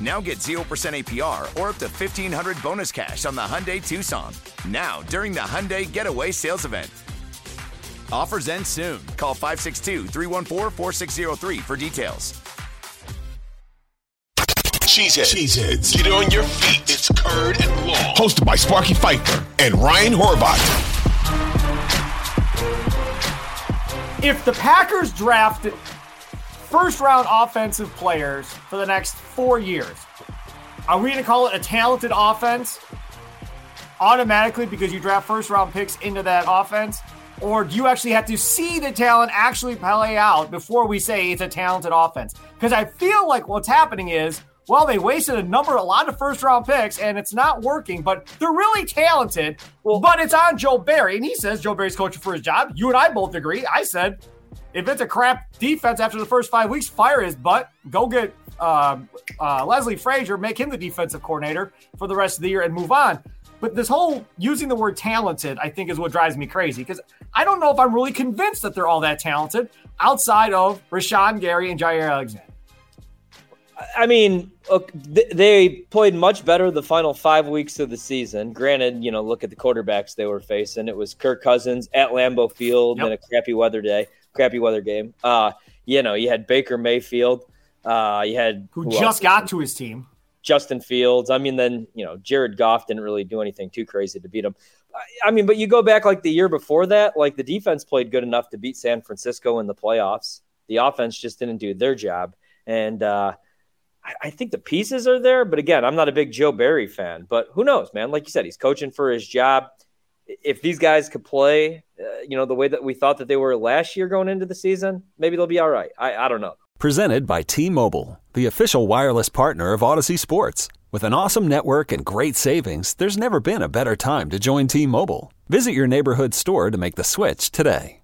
Now get 0% APR or up to 1500 bonus cash on the Hyundai Tucson. Now, during the Hyundai Getaway Sales Event. Offers end soon. Call 562 314 4603 for details. Cheeseheads. Cheeseheads. Get on your feet. It's Curd and Long. Hosted by Sparky Fifer and Ryan Horvat. If the Packers draft first round offensive players for the next four years, are we going to call it a talented offense automatically because you draft first round picks into that offense? Or do you actually have to see the talent actually play out before we say it's a talented offense? Because I feel like what's happening is, well, they wasted a number, a lot of first round picks, and it's not working, but they're really talented. Well, but it's on Joe Barry, and he says Joe Barry's coaching for his job. You and I both agree. I said, if it's a crap defense after the first five weeks, fire his butt. Go get uh, uh, Leslie Frazier, make him the defensive coordinator for the rest of the year, and move on. But this whole using the word talented, I think, is what drives me crazy because I don't know if I'm really convinced that they're all that talented outside of Rashan Gary and Jaire Alexander. I mean, look, they played much better the final five weeks of the season. Granted, you know, look at the quarterbacks they were facing. It was Kirk Cousins at Lambeau Field yep. in a crappy weather day, crappy weather game. Uh, you know, you had Baker Mayfield. Uh, you had who, who just else? got to his team. Justin Fields. I mean, then you know Jared Goff didn't really do anything too crazy to beat him. I mean, but you go back like the year before that, like the defense played good enough to beat San Francisco in the playoffs. The offense just didn't do their job, and uh, I think the pieces are there. But again, I'm not a big Joe Barry fan. But who knows, man? Like you said, he's coaching for his job. If these guys could play, uh, you know, the way that we thought that they were last year going into the season, maybe they'll be all right. I, I don't know. Presented by T Mobile, the official wireless partner of Audacy Sports. With an awesome network and great savings, there's never been a better time to join T Mobile. Visit your neighborhood store to make the switch today.